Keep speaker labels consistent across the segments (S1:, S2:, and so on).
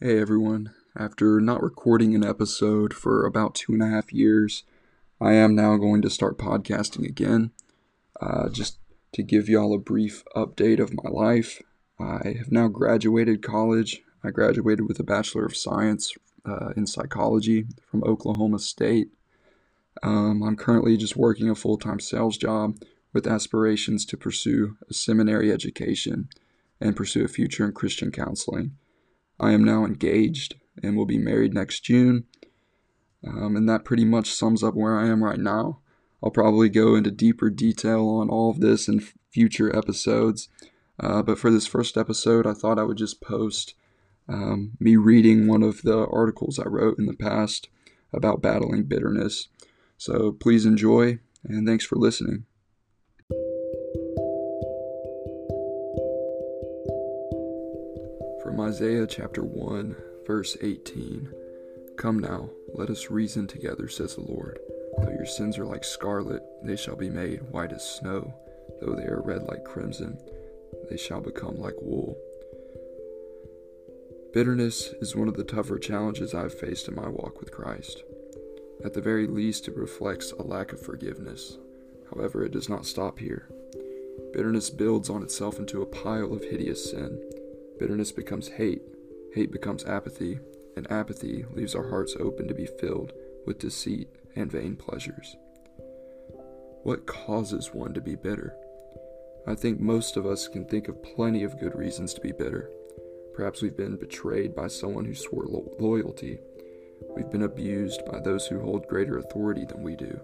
S1: Hey everyone. After not recording an episode for about two and a half years, I am now going to start podcasting again. Uh, just to give y'all a brief update of my life, I have now graduated college. I graduated with a Bachelor of Science uh, in Psychology from Oklahoma State. Um, I'm currently just working a full time sales job with aspirations to pursue a seminary education and pursue a future in Christian counseling. I am now engaged and will be married next June. Um, and that pretty much sums up where I am right now. I'll probably go into deeper detail on all of this in future episodes. Uh, but for this first episode, I thought I would just post um, me reading one of the articles I wrote in the past about battling bitterness. So please enjoy, and thanks for listening. Isaiah chapter 1, verse 18 Come now, let us reason together, says the Lord. Though your sins are like scarlet, they shall be made white as snow. Though they are red like crimson, they shall become like wool. Bitterness is one of the tougher challenges I've faced in my walk with Christ. At the very least, it reflects a lack of forgiveness. However, it does not stop here. Bitterness builds on itself into a pile of hideous sin. Bitterness becomes hate, hate becomes apathy, and apathy leaves our hearts open to be filled with deceit and vain pleasures. What causes one to be bitter? I think most of us can think of plenty of good reasons to be bitter. Perhaps we've been betrayed by someone who swore lo- loyalty. We've been abused by those who hold greater authority than we do.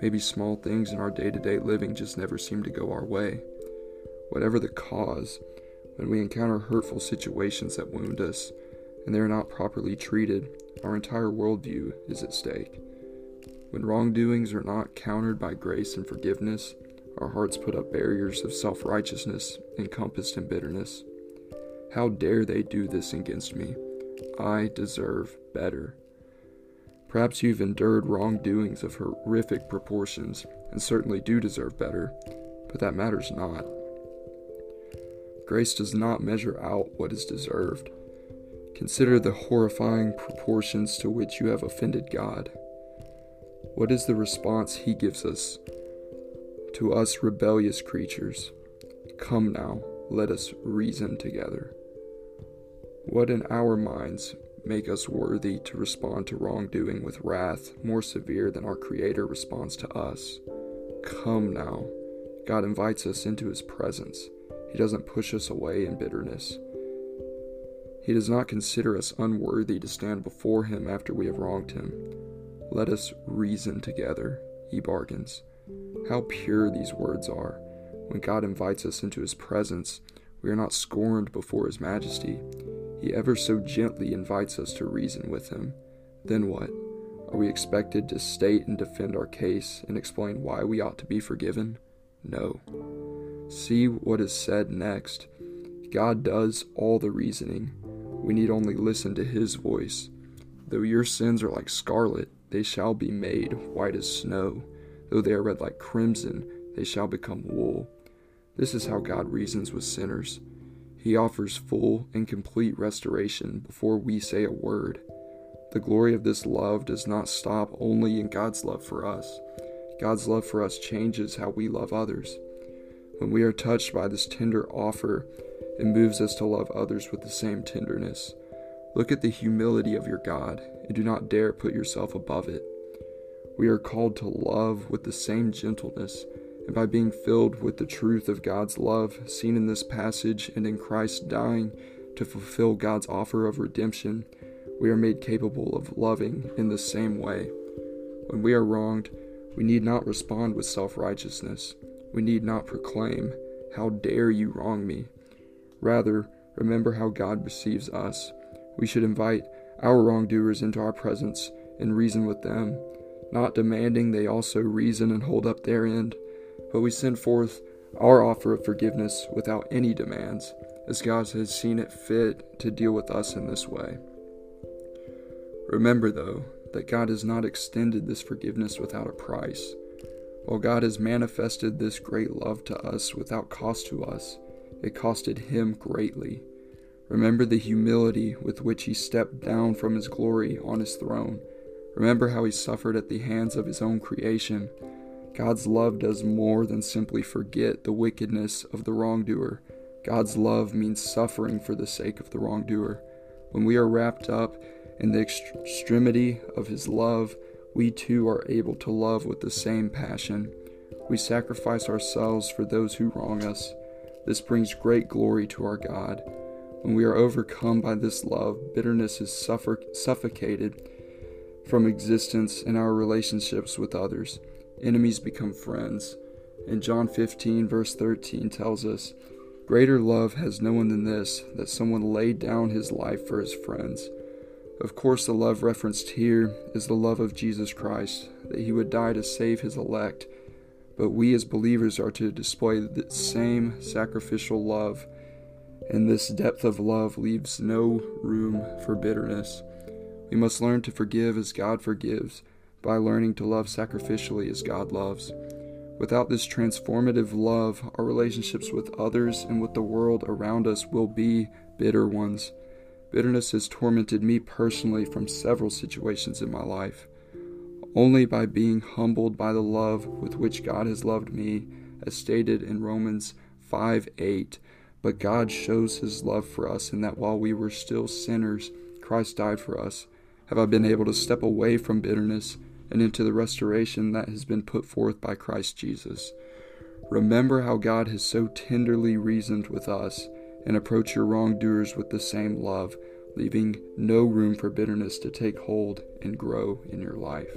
S1: Maybe small things in our day to day living just never seem to go our way. Whatever the cause, when we encounter hurtful situations that wound us and they are not properly treated, our entire worldview is at stake. When wrongdoings are not countered by grace and forgiveness, our hearts put up barriers of self righteousness encompassed in bitterness. How dare they do this against me? I deserve better. Perhaps you've endured wrongdoings of horrific proportions and certainly do deserve better, but that matters not. Grace does not measure out what is deserved. Consider the horrifying proportions to which you have offended God. What is the response He gives us? To us rebellious creatures, come now, let us reason together. What in our minds make us worthy to respond to wrongdoing with wrath more severe than our Creator responds to us? Come now. God invites us into His presence. He doesn't push us away in bitterness. He does not consider us unworthy to stand before Him after we have wronged Him. Let us reason together, he bargains. How pure these words are. When God invites us into His presence, we are not scorned before His majesty. He ever so gently invites us to reason with Him. Then what? Are we expected to state and defend our case and explain why we ought to be forgiven? No. See what is said next. God does all the reasoning. We need only listen to His voice. Though your sins are like scarlet, they shall be made white as snow. Though they are red like crimson, they shall become wool. This is how God reasons with sinners. He offers full and complete restoration before we say a word. The glory of this love does not stop only in God's love for us. God's love for us changes how we love others. When we are touched by this tender offer, it moves us to love others with the same tenderness. Look at the humility of your God and do not dare put yourself above it. We are called to love with the same gentleness, and by being filled with the truth of God's love seen in this passage and in Christ dying to fulfill God's offer of redemption, we are made capable of loving in the same way. When we are wronged, we need not respond with self righteousness. We need not proclaim, How dare you wrong me? Rather, remember how God receives us. We should invite our wrongdoers into our presence and reason with them, not demanding they also reason and hold up their end, but we send forth our offer of forgiveness without any demands, as God has seen it fit to deal with us in this way. Remember, though, that God has not extended this forgiveness without a price. While God has manifested this great love to us without cost to us, it costed Him greatly. Remember the humility with which he stepped down from his glory on his throne. Remember how he suffered at the hands of his own creation. God's love does more than simply forget the wickedness of the wrongdoer. God's love means suffering for the sake of the wrongdoer. When we are wrapped up in the extremity of his love, we too are able to love with the same passion. We sacrifice ourselves for those who wrong us. This brings great glory to our God. When we are overcome by this love, bitterness is suffer- suffocated from existence in our relationships with others. Enemies become friends. And John 15, verse 13 tells us, Greater love has no one than this, that someone laid down his life for his friends. Of course, the love referenced here is the love of Jesus Christ, that he would die to save his elect. But we as believers are to display the same sacrificial love and this depth of love leaves no room for bitterness. We must learn to forgive as God forgives by learning to love sacrificially as God loves. Without this transformative love, our relationships with others and with the world around us will be bitter ones. Bitterness has tormented me personally from several situations in my life. Only by being humbled by the love with which God has loved me, as stated in Romans 5 8, but God shows his love for us in that while we were still sinners, Christ died for us. Have I been able to step away from bitterness and into the restoration that has been put forth by Christ Jesus? Remember how God has so tenderly reasoned with us, and approach your wrongdoers with the same love, leaving no room for bitterness to take hold and grow in your life.